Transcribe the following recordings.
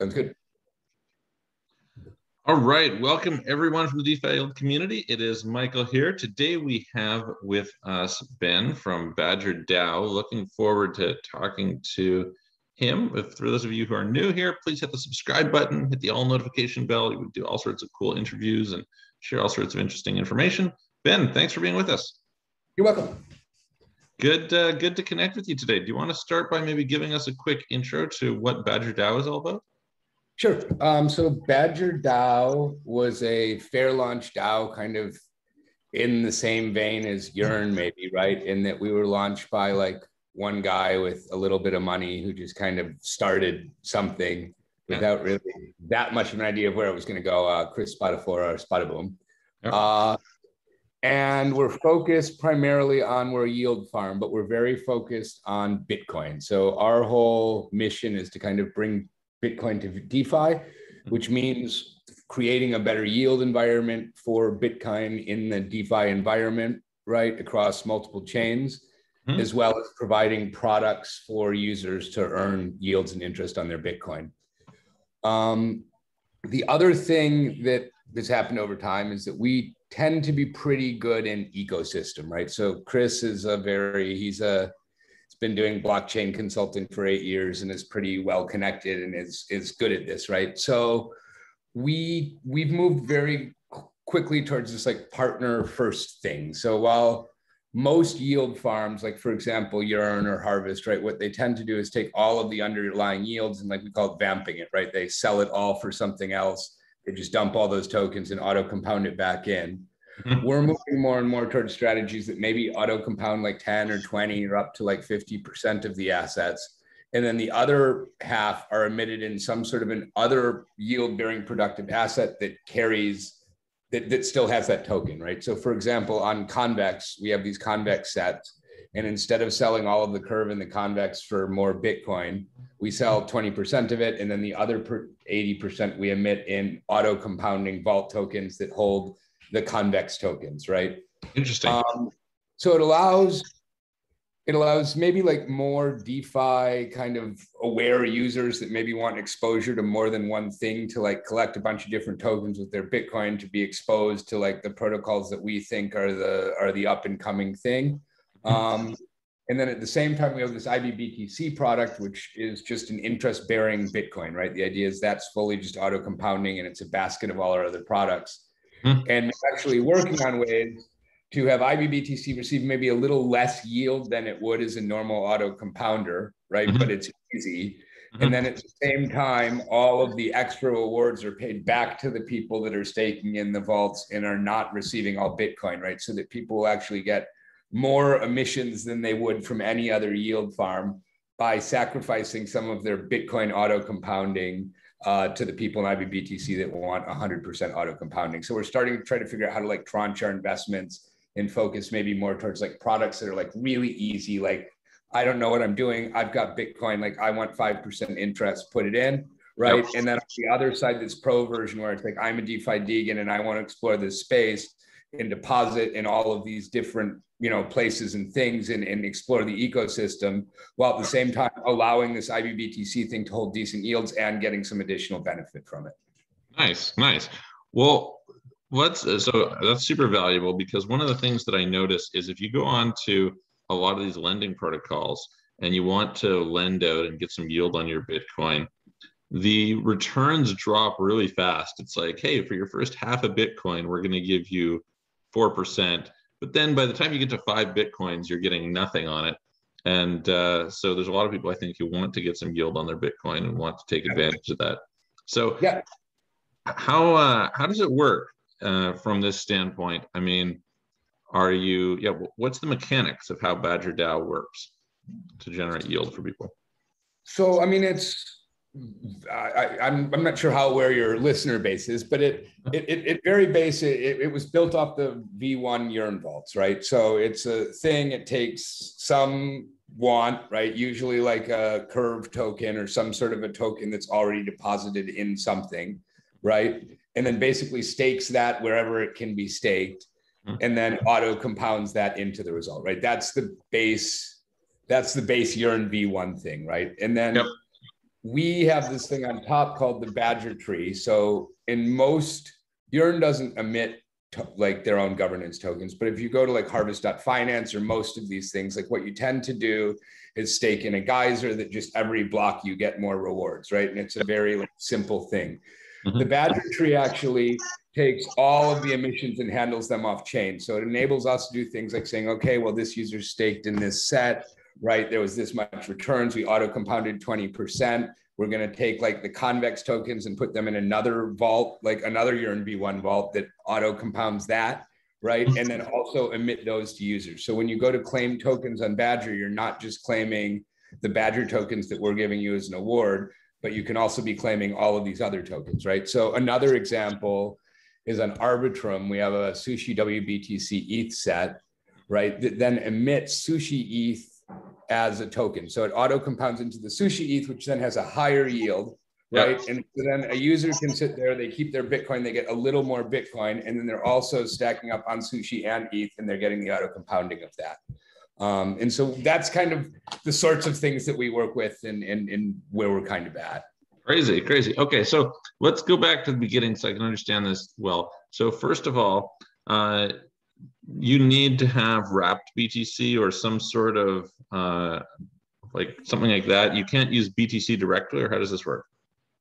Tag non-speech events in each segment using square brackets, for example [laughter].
Sounds good. All right, welcome everyone from the DeFi community. It is Michael here. Today we have with us Ben from Badger DAO. Looking forward to talking to him. If for those of you who are new here, please hit the subscribe button, hit the all notification bell. We do all sorts of cool interviews and share all sorts of interesting information. Ben, thanks for being with us. You're welcome. Good, uh, good to connect with you today. Do you want to start by maybe giving us a quick intro to what Badger DAO is all about? Sure. Um, so Badger DAO was a fair launch DAO, kind of in the same vein as Yearn, [laughs] maybe, right? In that we were launched by like one guy with a little bit of money who just kind of started something without really that much of an idea of where it was going to go. Uh, Chris Spadafora or Spadaboom. Yep. Uh, and we're focused primarily on we're a yield farm, but we're very focused on Bitcoin. So our whole mission is to kind of bring Bitcoin to DeFi, mm-hmm. which means creating a better yield environment for Bitcoin in the DeFi environment, right, across multiple chains, mm-hmm. as well as providing products for users to earn yields and interest on their Bitcoin. Um, the other thing that has happened over time is that we tend to be pretty good in ecosystem, right? So Chris is a very, he's a, been doing blockchain consulting for eight years and is pretty well connected and is is good at this, right? So we we've moved very quickly towards this like partner first thing. So while most yield farms, like for example, Yearn or Harvest, right? What they tend to do is take all of the underlying yields and like we call it vamping it, right? They sell it all for something else. They just dump all those tokens and auto compound it back in. [laughs] We're moving more and more towards strategies that maybe auto compound like 10 or 20 or up to like 50% of the assets. And then the other half are emitted in some sort of an other yield bearing productive asset that carries that, that still has that token, right? So for example, on convex, we have these convex Setts. And instead of selling all of the curve and the convex for more Bitcoin, we sell 20% of it. And then the other 80% we emit in auto compounding vault tokens that hold the convex tokens, right? Interesting. Um, so it allows it allows maybe like more DeFi kind of aware users that maybe want exposure to more than one thing to like collect a bunch of different tokens with their Bitcoin to be exposed to like the protocols that we think are the are the up and coming thing. Um, and then at the same time, we have this IBBTC product, which is just an interest bearing Bitcoin, right? The idea is that's fully just auto compounding and it's a basket of all our other products. Mm-hmm. And actually working on ways to have IBBTC receive maybe a little less yield than it would as a normal auto compounder, right? Mm-hmm. But it's easy. Mm-hmm. And then at the same time, all of the extra rewards are paid back to the people that are staking in the vaults and are not receiving all Bitcoin, right? So that people will actually get more emissions than they would from any other yield farm by sacrificing some of their Bitcoin auto compounding uh, to the people in IBBTC that want 100% auto compounding. So we're starting to try to figure out how to like tranche our investments and focus maybe more towards like products that are like really easy. Like, I don't know what I'm doing. I've got Bitcoin. Like, I want 5% interest, put it in. Right. Yep. And then on the other side, this pro version where it's like, I'm a DeFi degen and I want to explore this space and deposit in all of these different you know places and things and, and explore the ecosystem while at the same time allowing this IBBTC thing to hold decent yields and getting some additional benefit from it. Nice, nice. Well, let's uh, so that's super valuable because one of the things that I notice is if you go on to a lot of these lending protocols and you want to lend out and get some yield on your Bitcoin, the returns drop really fast. It's like, hey, for your first half of Bitcoin, we're going to give you 4%. But then by the time you get to five Bitcoins, you're getting nothing on it. And uh, so there's a lot of people I think who want to get some yield on their Bitcoin and want to take advantage of that. So yeah, how uh, how does it work uh, from this standpoint? I mean, are you yeah? What's the mechanics of how Badger DAO works to generate yield for people? So I mean, it's I, am I'm, I'm not sure how aware your listener base is, but it it it, it very basic. It, it was built off the V1 Yearn vaults, right? So it's a thing. It takes some want, right? Usually like a curve token or some sort of a token that's already deposited in something, right? And then basically stakes that wherever it can be staked, hmm. and then auto compounds that into the result, right? That's the base. That's the base Yearn V1 thing, right? And then. Yep we have this thing on top called the Badger tree. So in most, Yearn doesn't emit to, like their own governance tokens, but if you go to like harvest.finance or most of these things, like what you tend to do is stake in a geyser that just every block you get more rewards, right? And it's a very like, simple thing. Mm-hmm. The Badger tree actually takes all of the emissions and handles them off chain. So it enables us to do things like saying, okay, well, this user staked in this Sett right? There was this much returns. We auto compounded 20%. We're going to take like the convex tokens and put them in another vault, like another Yearn V1 vault that auto compounds that, right? And then also emit those to users. So when you go to claim tokens on Badger, you're not just claiming the Badger tokens that we're giving you as an award, but you can also be claiming all of these other tokens, right? So another example is on Arbitrum. We have a Sushi WBTC ETH Sett, right? That then emits Sushi ETH as a token. So it auto compounds into the sushi ETH, which then has a higher yield, right? Yep. And so then a user can sit there, they keep their Bitcoin, they get a little more Bitcoin, and then they're also stacking up on sushi and ETH, and they're getting the auto compounding of that. Um, and so that's kind of the sorts of things that we work with and, and, and where we're kind of at. Crazy, crazy. Okay, so let's go back to the beginning so I can understand this well. So first of all, uh, you need to have wrapped BTC or some sort of uh, like something like that. You can't use BTC directly, or how does this work?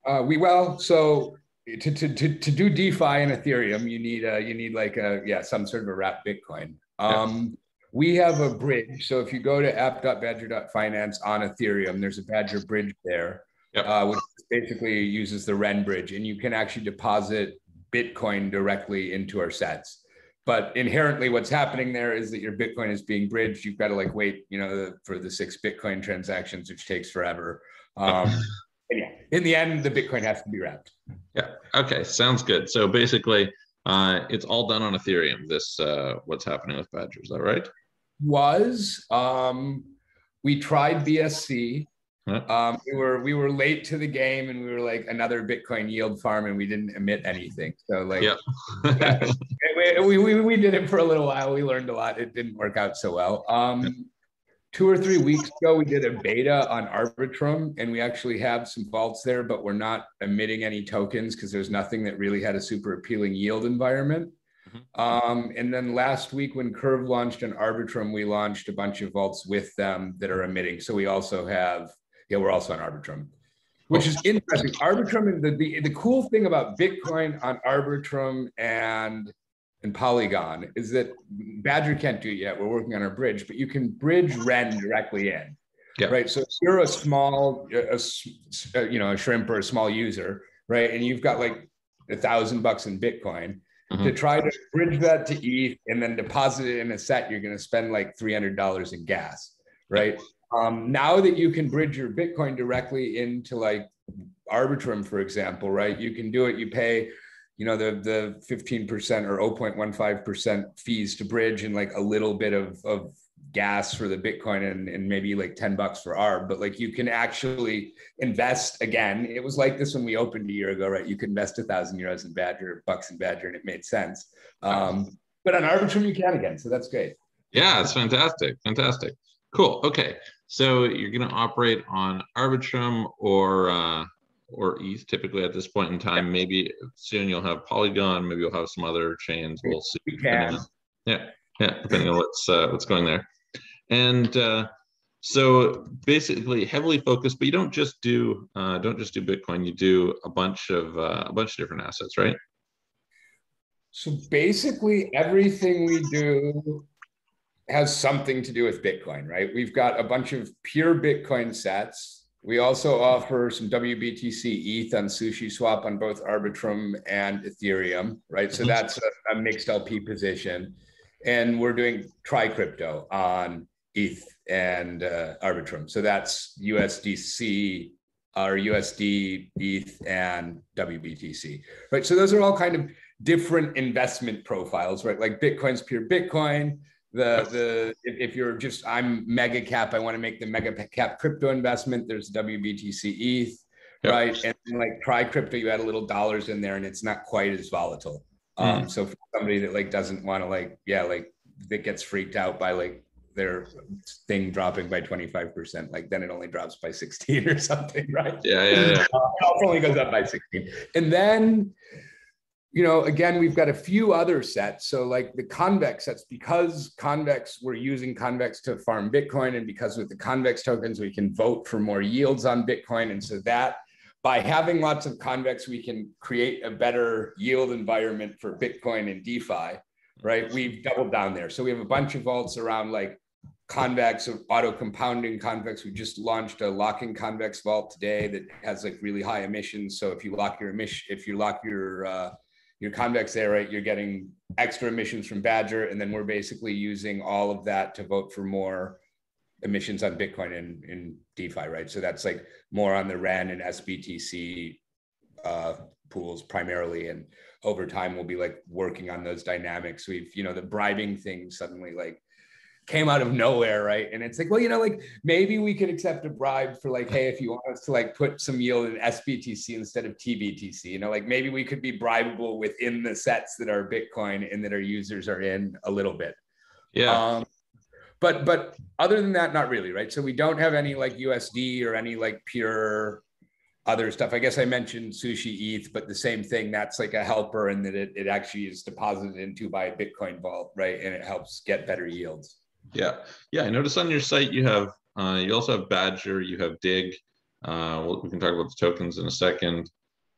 Uh, we well, so to, to, to, to do DeFi in Ethereum, you need a, you need like a yeah some sort of a wrapped Bitcoin. Um, We have a bridge. So if you go to app.badger.finance on Ethereum, there's a Badger bridge there, yep. uh, which basically uses the Ren bridge, and you can actually deposit Bitcoin directly into our Setts but inherently what's happening there is that your bitcoin is being bridged. You've got to like wait you know for the six bitcoin transactions which takes forever. [laughs] Um, yeah in the end the bitcoin has to be wrapped. Yeah. Okay sounds good. So basically uh, it's all done on ethereum this uh, what's happening with badger is that right? Was um, we tried bsc um, we were we were late to the game, and we were like another Bitcoin yield farm, and we didn't emit anything. So like, yep. [laughs] yeah, we, we, we did it for a little while. We learned a lot. It didn't work out so well. Um, two or three weeks ago, we did a beta on Arbitrum, and we actually have some vaults there, but we're not emitting any tokens because there's nothing that really had a super appealing yield environment. Mm-hmm. Um, and then last week, when Curve launched an Arbitrum, we launched a bunch of vaults with them that are emitting. So we also have yeah, we're also on Arbitrum, which is interesting. Arbitrum, the, the, the cool thing about Bitcoin on Arbitrum and and Polygon is that Badger can't do it yet. We're working on our bridge, but you can bridge Ren directly in. Yeah. Right. So if you're a small, a, a, you know, a shrimp or a small user, right, and you've got like a thousand bucks in Bitcoin, mm-hmm. to try to bridge that to ETH and then deposit it in a Sett, you're going to spend like three hundred dollars in gas, right? Um, now that you can bridge your Bitcoin directly into like Arbitrum, for example, right? You can do it. You pay, you know, the the 15% or 0.15% fees to bridge and like a little bit of, of gas for the Bitcoin and, and maybe like 10 bucks for ARB, but like you can actually invest again. It was like this when we opened a year ago, right? You could invest a thousand euros in Badger, bucks in Badger, and it made sense. Um, but on Arbitrum, you can again. So that's great. Yeah, it's fantastic. Fantastic. Cool. Okay. So you're going to operate on Arbitrum or uh, or ETH typically at this point in time. Maybe soon you'll have Polygon. Maybe you'll have some other chains. We'll see. We can. Yeah, yeah, depending on what's uh, what's going there. And uh, so basically, heavily focused. But you don't just do uh, don't just do Bitcoin. You do a bunch of uh, a bunch of different assets, right? So basically, everything we do has something to do with Bitcoin, right? We've got a bunch of pure Bitcoin Setts. We also offer some WBTC ETH on Sushi Swap on both Arbitrum and Ethereum, right? So mm-hmm. that's a, a mixed LP position. And we're doing Tri Crypto on ETH and uh, Arbitrum. So that's USDC or USD, ETH, and WBTC, right? So those are all kind of different investment profiles, right? Like Bitcoin's pure Bitcoin the the if, if, you're just I'm mega cap, I want to make the mega cap crypto investment. There's WBTC ETH, yep. right? And like Tri Crypto, you add a little dollars in there, and it's not quite as volatile. Mm. Um, so for somebody that like doesn't want to like yeah like that gets freaked out by like their thing dropping by 25%, like then it only drops by 16 [laughs] or something, right? Yeah, yeah, yeah. Uh, [laughs] it only goes up by 16. And then, you know, again, we've got a few other Setts. So like the convex Setts, because convex, we're using convex to farm Bitcoin. And because with the convex tokens, we can vote for more yields on Bitcoin. And so that by having lots of convex, we can create a better yield environment for Bitcoin and DeFi, right? We've doubled down there. So we have a bunch of vaults around like convex auto compounding convex. We just launched a locking convex vault today that has like really high emissions. So if you lock your emission, if you lock your uh, your convex right, you're getting extra emissions from Badger, and then we're basically using all of that to vote for more emissions on Bitcoin and in DeFi, right? So that's like more on the REN and SBTC uh, pools primarily, and over time we'll be like working on those dynamics. We've you know the bribing thing suddenly like came out of nowhere, right? And it's like, well, you know, like maybe we could accept a bribe for like, hey, if you want us to like put some yield in SBTC instead of TBTC, you know, like maybe we could be bribable within the Setts that are Bitcoin and that our users are in a little bit. Yeah. Um, but but other than that, not really, right? So we don't have any like USD or any like pure other stuff. I guess I mentioned sushi ETH, but the same thing. That's like a helper, and that it, it actually is deposited into by a Bitcoin vault, right? And it helps get better yields. Yeah, yeah. I noticed on your site you have uh, you also have Badger, you have Dig. Uh, we can talk about the tokens in a second.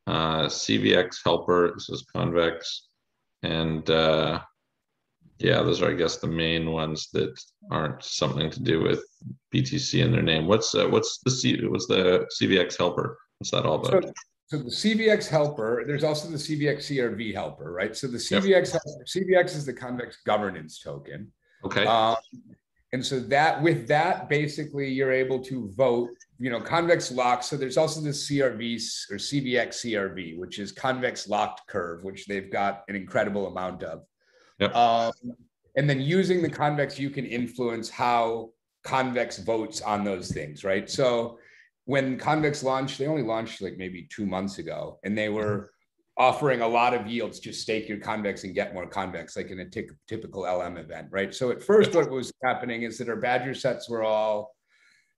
Uh, CVX helper. This is convex, and uh, yeah, those are I guess the main ones that aren't something to do with BTC in their name. What's uh, what's the C, what's the CVX helper? What's that all about? So, so the CVX helper, there's also the CVX CRV helper, right? So the CVX yep. CVX is the convex governance token. Okay. Um, and so that with that, basically, you're able to vote. You know, convex lock. So there's also the CRV or CVX CRV, which is convex locked curve, which they've got an incredible amount of. Yep. Um, and then using the convex, you can influence how convex votes on those things, right? So when convex launched, they only launched like maybe two months ago, and they were offering a lot of yields, just stake your convex and get more convex, like in a t- typical LM event, right? So at first, what was happening is that our Badger Setts were all,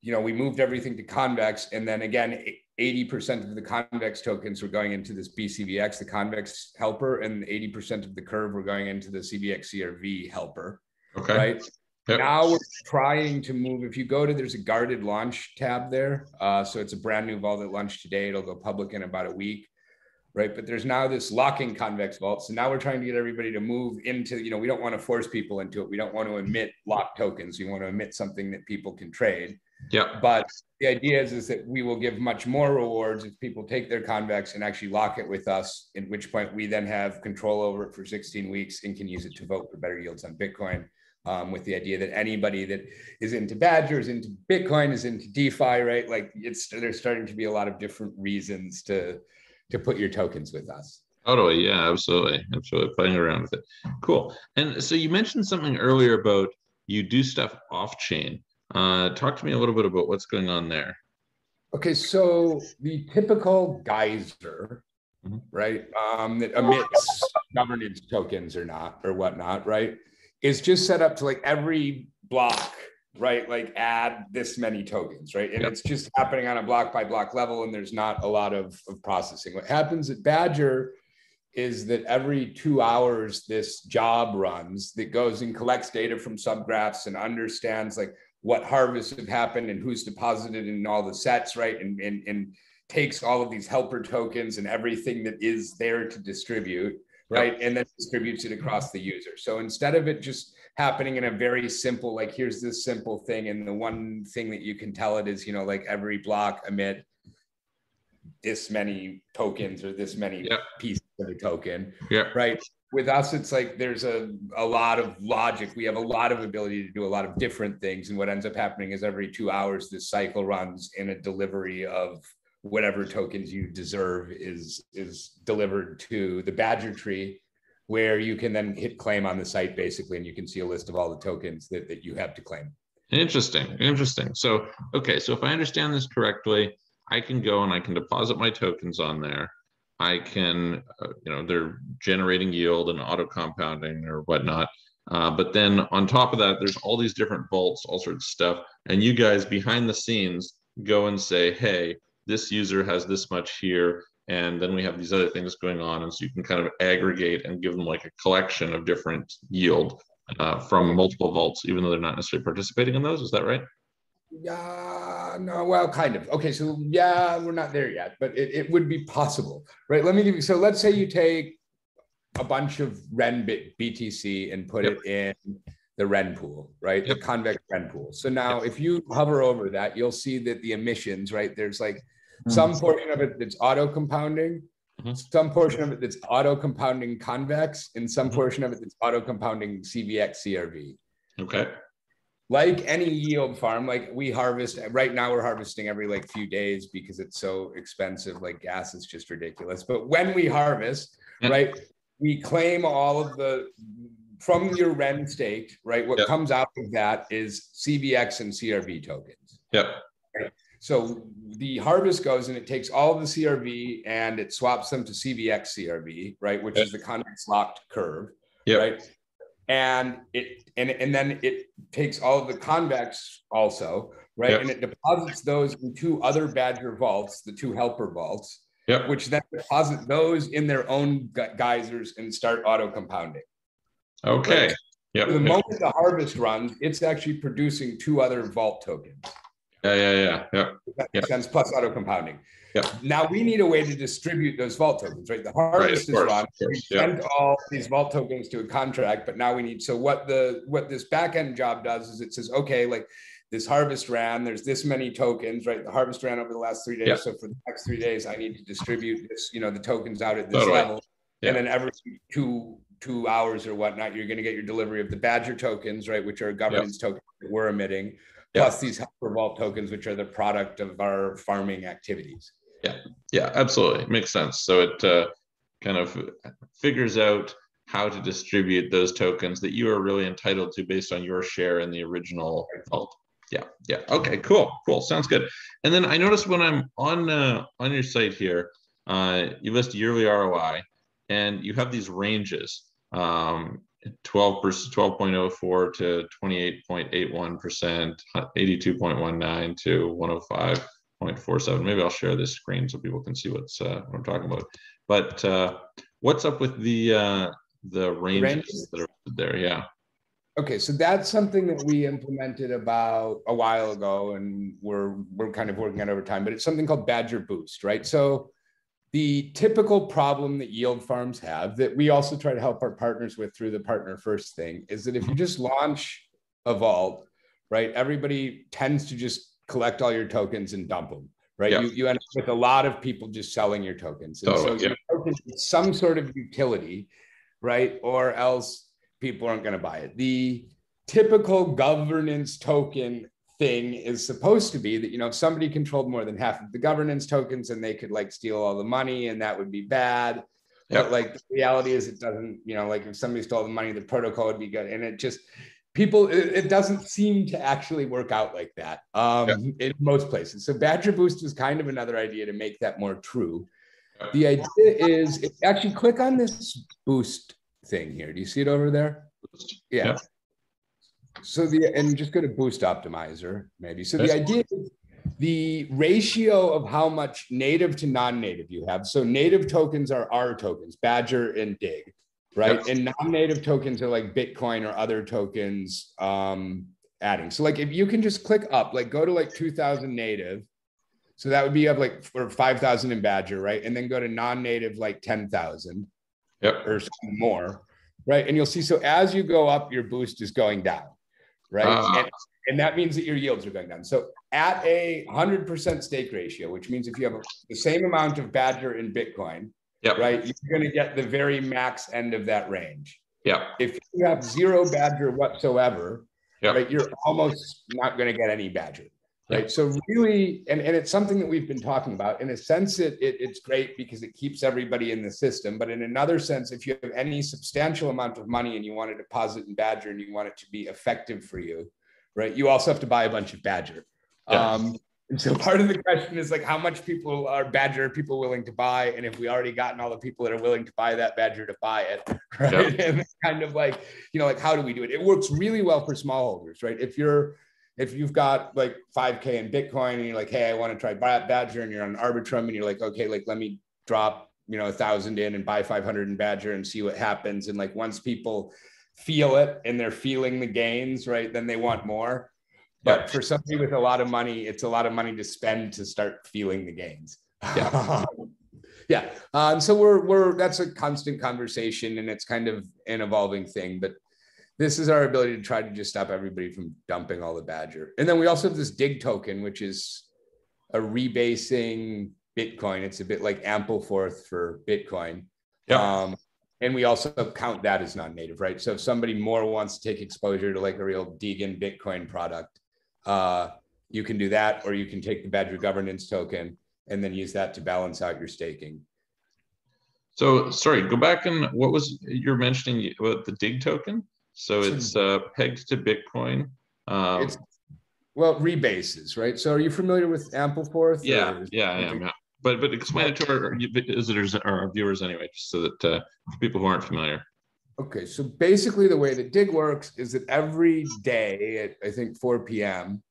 you know, we moved everything to convex, and then again, 80% of the convex tokens were going into this BCVX, the convex helper, and 80% of the curve were going into the CVX CRV helper. Okay. Right. Yep. Now we're trying to move. If you go to, there's a guarded launch tab there. Uh, so it's a brand new vault that launched today. It'll go public in about a week right? But there's now this locking convex vault. So now we're trying to get everybody to move into, you know, we don't want to force people into it. We don't want to emit lock tokens. We want to emit something that people can trade. Yeah. But the idea is, is that we will give much more rewards if people take their convex and actually lock it with us, in which point we then have control over it for 16 weeks and can use it to vote for better yields on Bitcoin. Um, with the idea that anybody that is into Badger, is into Bitcoin, is into DeFi, right? Like it's there's starting to be a lot of different reasons to to put your tokens with us. Totally. Yeah, absolutely. Absolutely. Playing around with it. Cool. And so you mentioned something earlier about you do stuff off chain. Uh, talk to me a little bit about what's going on there. Okay. So the typical geyser, mm-hmm. right, um, that emits governance tokens or not, or whatnot, right, is just set up to like every block right? Like add this many tokens, right? And yep. it's just happening on a block by block level, and there's not a lot of, of processing. What happens at Badger is that every two hours, this job runs that goes and collects data from subgraphs and understands like what harvests have happened and who's deposited in all the Setts, right? And, and, and takes all of these helper tokens and everything that is there to distribute, right? Yep. And then distributes it across the user. So instead of it just happening in a very simple like here's this simple thing and the one thing that you can tell it is you know like every block emit this many tokens or this many pieces of a token yeah. right? With us it's like there's a, a lot of logic. We have a lot of ability to do a lot of different things and what ends up happening is every two hours this cycle runs in a delivery of whatever tokens you deserve is is delivered to the badger tree where you can then hit claim on the site basically, and you can see a list of all the tokens that, that you have to claim. Interesting. Interesting. So, okay. So if I understand this correctly, I can go and I can deposit my tokens on there. I can, uh, you know, they're generating yield and auto compounding or whatnot. Uh, but then on top of that, there's all these different vaults, all sorts of stuff. And you guys behind the scenes go and say, hey, this user has this much here. And then we have these other things going on. And so you can kind of aggregate and give them like a collection of different yield uh, from multiple vaults, even though they're not necessarily participating in those. Is that right? Yeah, no, well, kind of. Okay, so yeah, we're not there yet, but it, it would be possible, right? Let me give you, so let's say you take a bunch of Ren BTC and put yep. it in the Ren pool, right? Yep. The convex Ren pool. So now yep. if you hover over that, you'll see that the emissions, right? There's like mm-hmm. some portion of it that's auto compounding, mm-hmm. some portion of it that's auto compounding convex, and some mm-hmm. portion of it that's auto compounding CVX CRV. Okay like any yield farm, like we harvest right now, we're harvesting every like few days because it's so expensive. Like gas is just ridiculous. But when we harvest, right, we claim all of the from your REN stake, right? What comes out of that is CVX and CRV tokens. Yep. So the harvest goes and it takes all of the CRV and it swaps them to CVX CRV, right? Which yep. is the convex locked curve. Yep. Right and it and, and then it takes all of the convex also right yep. and it deposits those in two other badger vaults the two helper vaults yep. which then deposit those in their own geysers and start auto compounding okay right? yep. the moment the harvest runs it's actually producing two other vault tokens yeah yeah yeah yeah that makes sense plus auto compounding yeah. Now we need a way to distribute those vault tokens, right? The harvest right, is run. We send yeah. all these vault tokens to a contract, but now we need. So what the what this back end job does is it says, okay, like this harvest ran. There's this many tokens, right? The harvest ran over the last three days. Yeah. So for the next three days, I need to distribute this, you know, the tokens out at this totally. level, yeah. and then every two two hours or whatnot, you're going to get your delivery of the Badger tokens, right, which are governance tokens that we're emitting, plus these helper vault tokens, which are the product of our farming activities. Yeah, yeah, absolutely. Makes sense. So it uh, kind of figures out how to distribute those tokens that you are really entitled to based on your share in the original vault. Yeah, yeah. Okay, cool, cool. Sounds good. And then I noticed when I'm on uh, on your site here, uh, you list yearly ROI, and you have these ranges. Um, 12 percent 12.04 to 28.81 percent 82.19 to 105.47. Maybe I'll share this screen so people can see what's uh, what I'm talking about. But uh, what's up with the uh, the ranges, ranges that are there? Yeah. Okay, so that's something that we implemented about a while ago, and we're we're kind of working on over time. But it's something called Badger Boost, right? So the typical problem that yield farms have that we also try to help our partners with through the partner first thing is that if you just launch a vault, right, everybody tends to just collect all your tokens and dump them right yeah. you, you end up with a lot of people just selling your tokens and so yeah. tokens some sort of utility right or else people aren't going to buy it the typical governance token thing is supposed to be that you know if somebody controlled more than half of the governance tokens and they could like steal all the money and that would be bad. Yep. but like the reality is it doesn't you know like if somebody stole the money the protocol would be good. And it just people it, it, doesn't seem to actually work out like that um, yeah. in most places. So badger boost is kind of another idea to make that more true. The idea is actually click on this boost thing here do you see it over there? Yeah. So the and just go to boost optimizer maybe so the idea is the ratio of how much native to non-native you have so native tokens are our tokens badger and dig right? Yep. And non-native tokens are like Bitcoin or other tokens um, adding. So like if you can just click up, like go to like 2000 native. So that would be up like for 5,000 in Badger, right? And then go to non-native like 10,000 yep. or more, right? And you'll see, so as you go up, your boost is going down, right? Uh, and, and, that means that your yields are going down. So at a 100% stake ratio, which means if you have the same amount of Badger in Bitcoin, Yep. Right. You're going to get the very max end of that range. Yeah. If you have zero badger whatsoever, yep. right, you're almost not going to get any badger. Right. So really, and, and it's something that we've been talking about. In a sense, it, it it's great because it keeps everybody in the system. But in another sense, if you have any substantial amount of money and you want to deposit in Badger and you want it to be effective for you, right, you also have to buy a bunch of Badger. Yeah. Um, And so part of the question is like, how much people are Badger people willing to buy? And if we already gotten all the people that are willing to buy that Badger to buy it, [laughs] right? Yep. And kind of like, you know, like how do we do it? It works really well for smallholders, right? If you're if you've got like 5k in bitcoin and you're like hey i want to try badger and you're on arbitrum and you're like okay like let me drop you know a thousand in and buy 500 in badger and see what happens. And like once people feel it and they're feeling the gains right then they want more. But for somebody with a lot of money it's a lot of money to spend to start feeling the gains. Yeah. [laughs] Yeah. Um, so we're we're that's a constant conversation and it's kind of an evolving thing but this is our ability to try to just stop everybody from dumping all the Badger. And then we also have this dig token, which is a rebasing Bitcoin. It's a bit like Ampleforth for Bitcoin. Yeah. Um, and we also count that as non-native, right? So if somebody more wants to take exposure to like a real degen Bitcoin product, uh, you can do that, or you can take the Badger governance token and then use that to balance out your staking. So sorry, go back and what was you're mentioning about the dig token? So it's uh, pegged to Bitcoin. Um, it's, well, rebases, right? So are you familiar with Ampleforth? Yeah, yeah, I am. Yeah. But but explain it to our visitors or our viewers anyway, just so that uh, people who aren't familiar. Okay, so basically the way that Dig works is that every day at I think 4 p.m.,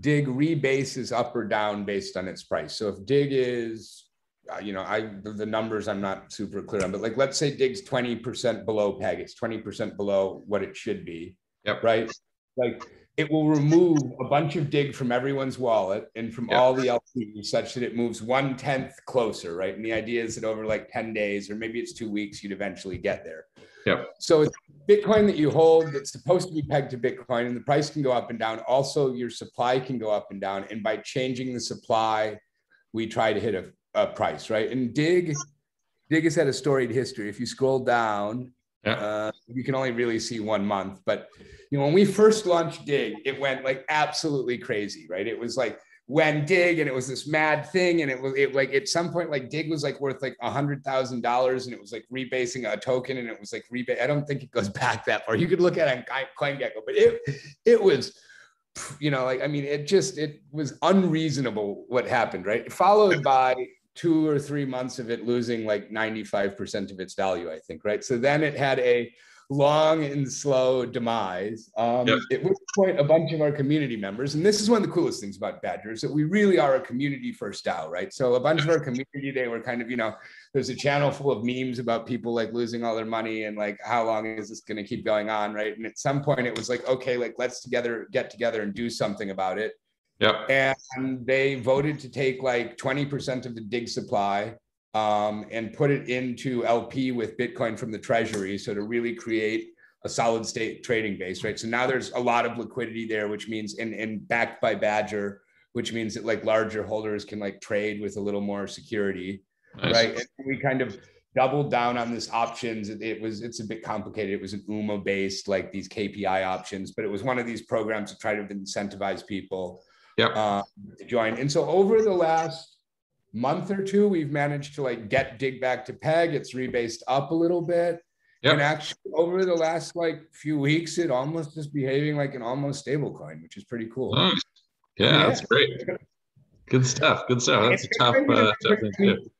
Dig rebases up or down based on its price. So if Dig is Uh, you know, I the numbers I'm not super clear on, but like let's say Dig's 20% below peg, it's 20% below what it should be. Yep. Right. Like it will remove a bunch of dig from everyone's wallet and from yep. all the LPs such that it moves one tenth closer, right? And the idea is that over like 10 days or maybe it's two weeks, you'd eventually get there. Yep. So it's Bitcoin that you hold that's supposed to be pegged to Bitcoin, and the price can go up and down. Also, your supply can go up and down. And by changing the supply, we try to hit a uh, price, right? And Dig, Dig has had a storied history. If you scroll down, yeah. uh, you can only really see one month. But you know, when we first launched Dig, it went like absolutely crazy, right? It was like when Dig, and it was this mad thing, and it was it like at some point, like Dig was like worth like a hundred thousand dollars, and it was like rebasing a token, and it was like rebate. I don't think it goes [laughs] back that far. You could look at it on CoinGecko, but it it was you know, like I mean, it just it was unreasonable what happened, right? Followed by two or three months of it losing like 95% of its value, I think, right? So then it had a long and slow demise. Um, yep. At which point, a bunch of our community members, and this is one of the coolest things about Badgers, that we really are a community first DAO, right? So a bunch of our community, they were kind of, you know, there's a channel full of memes about people like losing all their money and like how long is this going to keep going on, right? And at some point, it was like, okay, like let's together get together and do something about it. Yeah. And they voted to take like 20% of the dig supply um, and put it into LP with Bitcoin from the treasury. So to really create a solid state trading base, right? So now there's a lot of liquidity there, which means and, and backed by Badger, which means that like larger holders can like trade with a little more security. Nice. Right. And we kind of doubled down on this options. It was it's a bit complicated. It was an UMA based, like these KPI options, but it was one of these programs to try to incentivize people yep. Uh, to join. And so over the last month or two, we've managed to like get dig back to peg. It's rebased up a little bit. Yep. And actually, over the last like few weeks, it almost is behaving like an almost stable coin, which is pretty cool. Nice. Yeah, yeah, that's great. Good stuff. Good stuff. That's a tough, uh, tough thing to do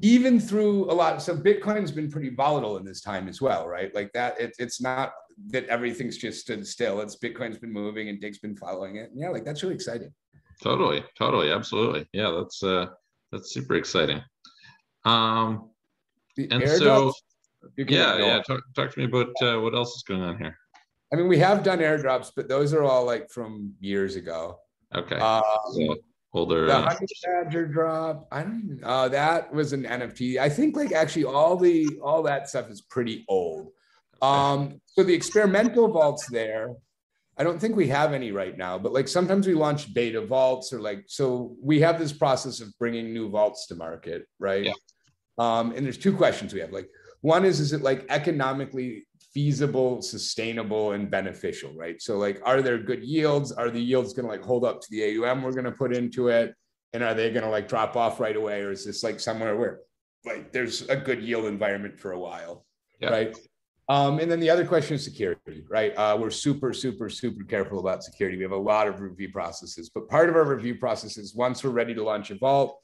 even through a lot so bitcoin's been pretty volatile in this time as well right like that it, it's not that everything's just stood still it's bitcoin's been moving and dig's been following it yeah like that's really exciting totally totally absolutely. Yeah that's uh that's super exciting. Um the and so yeah yeah talk, talk to me about uh, what else is going on here? I mean we have done airdrops but those are all like from years ago. Okay. Um, so older the honey badger drop i don't even uh that was an nft i think like actually all the all that stuff is pretty old. Um so the experimental vaults there i don't think we have any right now but like sometimes we launch beta vaults or like so we have this process of bringing new vaults to market right yeah. um and there's two questions we have like one is is it like economically feasible, sustainable, and beneficial, right? So, like, are there good yields? Are the yields going to like hold up to the AUM we're going to put into it? And are they going to like drop off right away? Or is this like somewhere where like there's a good yield environment for a while, yeah. right? Um, and then the other question is security, right? Uh, we're super, super, super careful about security. We have a lot of review processes, but part of our review process is once we're ready to launch a vault,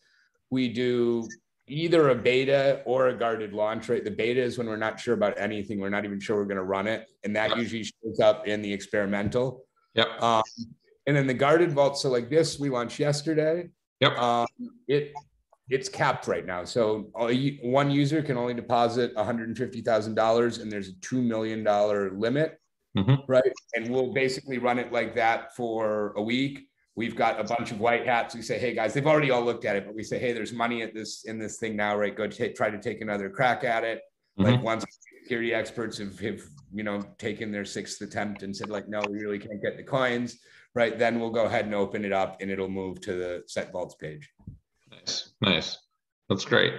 we do either a beta or a guarded launch, right? The beta is when we're not sure about anything. We're not even sure we're going to run it. And that usually shows up in the experimental. Yep. Um, and then the guarded vault. So like this, we launched yesterday. Yep. Um, it it's capped right now. So one user can only deposit $150,000 and there's a $2 million limit, mm-hmm. right? And we'll basically run it like that for a week. We've got a bunch of white hats. We say, hey guys, they've already all looked at it, but we say, hey, there's money at this in this thing now, right? Go try to take another crack at it. Mm-hmm. Like once security experts have, have, you know, taken their sixth attempt and said, like, no, we really can't get the coins, right? Then we'll go ahead and open it up and it'll move to the Sett vaults page. Nice, nice. That's great.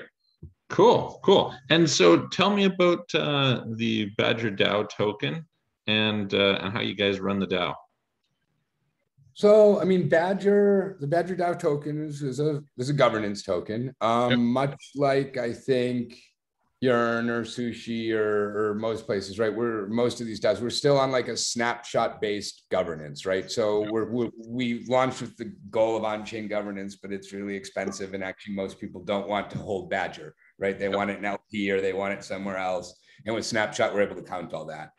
Cool, cool. And so, tell me about uh, the Badger DAO token and uh, and how you guys run the DAO. So, I mean, Badger, the Badger DAO token is, is a is a governance token. Um, yep. Much like I think Yearn or Sushi or, or most places, right? We're most of these DAOs, we're still on like a snapshot based governance, right? So we're, we're, we launched with the goal of on chain governance, but it's really expensive. And actually, most people don't want to hold Badger, right? They want it in LP or they want it somewhere else. And with Snapshot, we're able to count all that.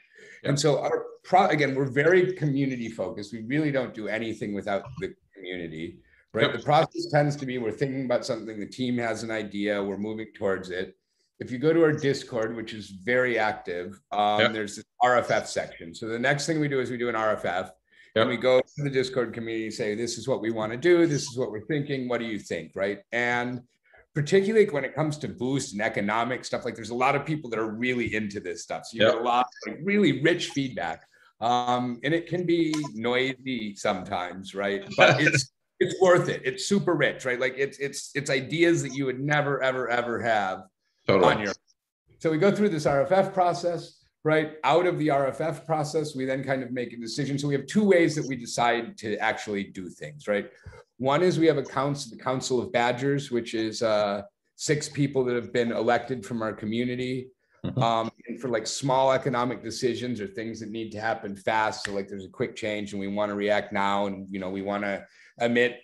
And so our pro again, we're very community focused. We really don't do anything without the community, right? The process tends to be we're thinking about something, the team has an idea, we're moving towards it if you go to our Discord, which is very active, um, yep. there's this RFF section. So the next thing we do is we do an RFF. Yep. And we go to the Discord community, say, this is what we want to do. This is what we're thinking. What do you think? Right. And particularly when it comes to boost and economic stuff, like there's a lot of people that are really into this stuff. So you yep. get a lot of like, really rich feedback. Um, and it can be noisy sometimes, right? [laughs] But it's it's worth it. It's super rich, right? Like it's it's it's ideas that you would never, ever, ever have totally. on your. So we go through this RFF process, right? Out of the RFF process, we then kind of make a decision. So we have two ways that we decide to actually do things, right? One is we have a council, the Council of Badgers, which is uh, six people that have been elected from our community. Mm-hmm. Um, and for like small economic decisions or things that need to happen fast. So like there's a quick change and we want to react now and you know we want to emit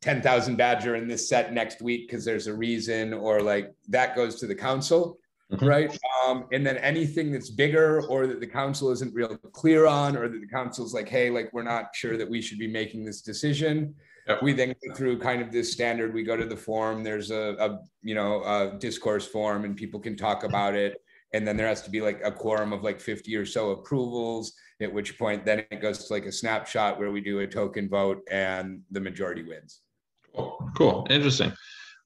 10,000 Badger in this Sett next week because there's a reason, or like that goes to the council, mm-hmm. right? Um, and then anything that's bigger or that the council isn't real clear on, or that the council's like, hey, like we're not sure that we should be making this decision. Yep. We then go through kind of this standard. We go to the forum. There's a, a you know a discourse forum, and people can talk about it. And then there has to be like a quorum of like 50 or so approvals. At which point, then it goes to like a snapshot where we do a token vote, and the majority wins. Cool. cool. Interesting.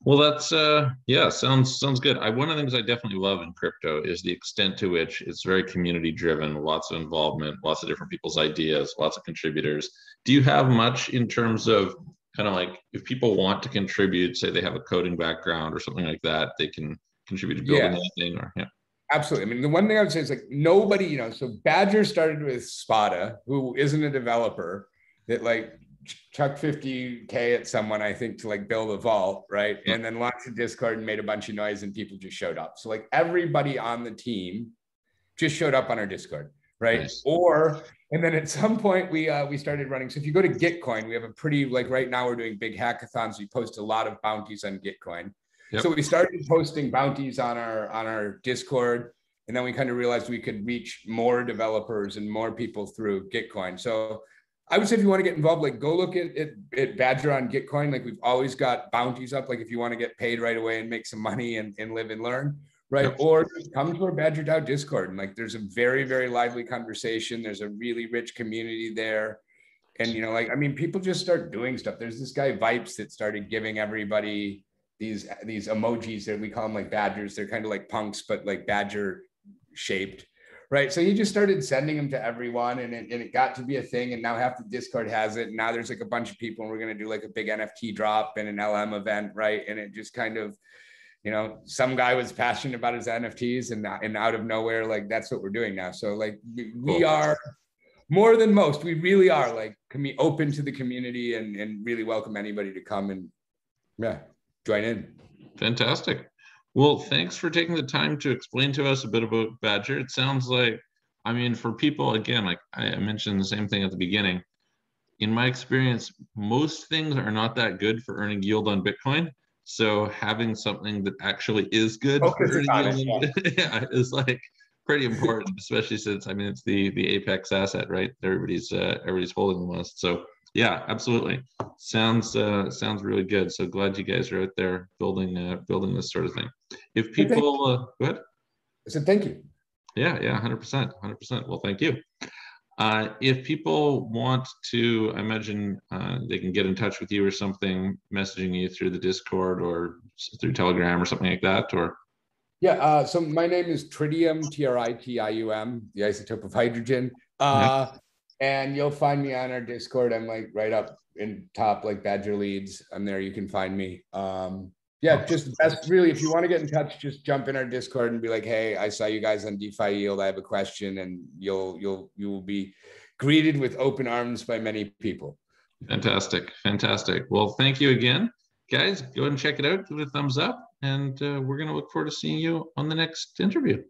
Well, that's uh yeah, sounds sounds good. I one of the things I definitely love in crypto is the extent to which it's very community driven, lots of involvement, lots of different people's ideas, lots of contributors. Do you have much in terms of kind of like if people want to contribute, say they have a coding background or something like that, they can contribute to building yeah. anything or yeah. Absolutely. I mean, the one thing I would say is like nobody, you know, so Badger started with Spada, who isn't a developer, that like chuck 50k at someone i think to like build a vault right? And then launched a discord and made a bunch of noise and people just showed up. So like everybody on the team just showed up on our discord right? Nice. or and then at some point we uh, we started running. So if you go to gitcoin we have a pretty like right now we're doing big hackathons. We post a lot of bounties on gitcoin. Yep. so we started posting bounties on our on our discord and then we kind of realized we could reach more developers and more people through gitcoin. So I would say if you want to get involved, like go look at, at, at Badger on Gitcoin. Like we've always got bounties up. Like if you want to get paid right away and make some money and, and live and learn, right? Yep. Or come to our Badger DAO Discord. And like there's a very, very lively conversation. There's a really rich community there. And you know, like I mean, people just start doing stuff. There's this guy Vipes that started giving everybody these these emojis that we call them like badgers. They're kind of like punks, but like badger shaped right? So he just started sending them to everyone, and it, and it got to be a thing. And now half the Discord has it. And now there's like a bunch of people, and we're gonna do like a big NFT drop and an LM event, right? And it just kind of, you know, some guy was passionate about his NFTs, and and out of nowhere, like that's what we're doing now. So like we are more than most. We really are like can be open to the community and and really welcome anybody to come and yeah join in. Fantastic. Well, thanks for taking the time to explain to us a bit about Badger. It sounds like, I mean, for people, again, like I mentioned the same thing at the beginning. In my experience, most things are not that good for earning yield on Bitcoin. So having something that actually is good for earning yield, yeah. [laughs] yeah, is like pretty important, especially since I mean it's the the apex asset, right? Everybody's uh, everybody's holding the most. So yeah, absolutely. Sounds uh, sounds really good. So glad you guys are out there building uh, building this sort of thing. If people, uh, go ahead. I said thank you. Yeah, yeah, hundred percent, hundred percent. Well, thank you. Uh, if people want to, I imagine uh, they can get in touch with you or something, messaging you through the Discord or through Telegram or something like that, or yeah, uh, so my name is tritium, T R I T I U M, the isotope of hydrogen. Uh, yeah. And you'll find me on our Discord. I'm like right up in top, like Badger Leads. I'm there. You can find me. Um, yeah, just that's really. If you want to get in touch, just jump in our Discord and be like, "Hey, I saw you guys on DeFi Yield. I have a question," and you'll you'll you will be greeted with open arms by many people. Fantastic, fantastic. Well, thank you again, guys. Go ahead and check it out. Give it a thumbs up and uh, we're going to look forward to seeing you on the next interview.